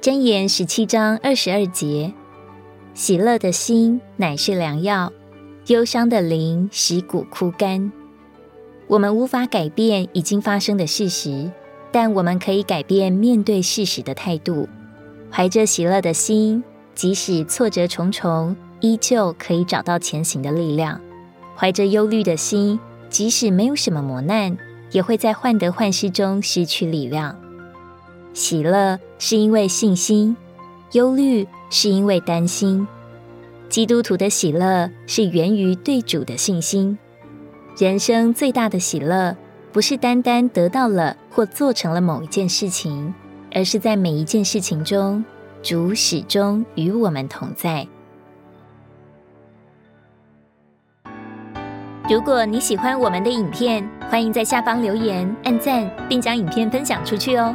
箴言十七章二十二节：喜乐的心乃是良药，忧伤的灵使骨枯干。我们无法改变已经发生的事实，但我们可以改变面对事实的态度。怀着喜乐的心，即使挫折重重，依旧可以找到前行的力量；怀着忧虑的心，即使没有什么磨难，也会在患得患失中失去力量。喜乐是因为信心，忧虑是因为担心。基督徒的喜乐是源于对主的信心。人生最大的喜乐，不是单单得到了或做成了某一件事情，而是在每一件事情中，主始终与我们同在。如果你喜欢我们的影片，欢迎在下方留言、按赞，并将影片分享出去哦。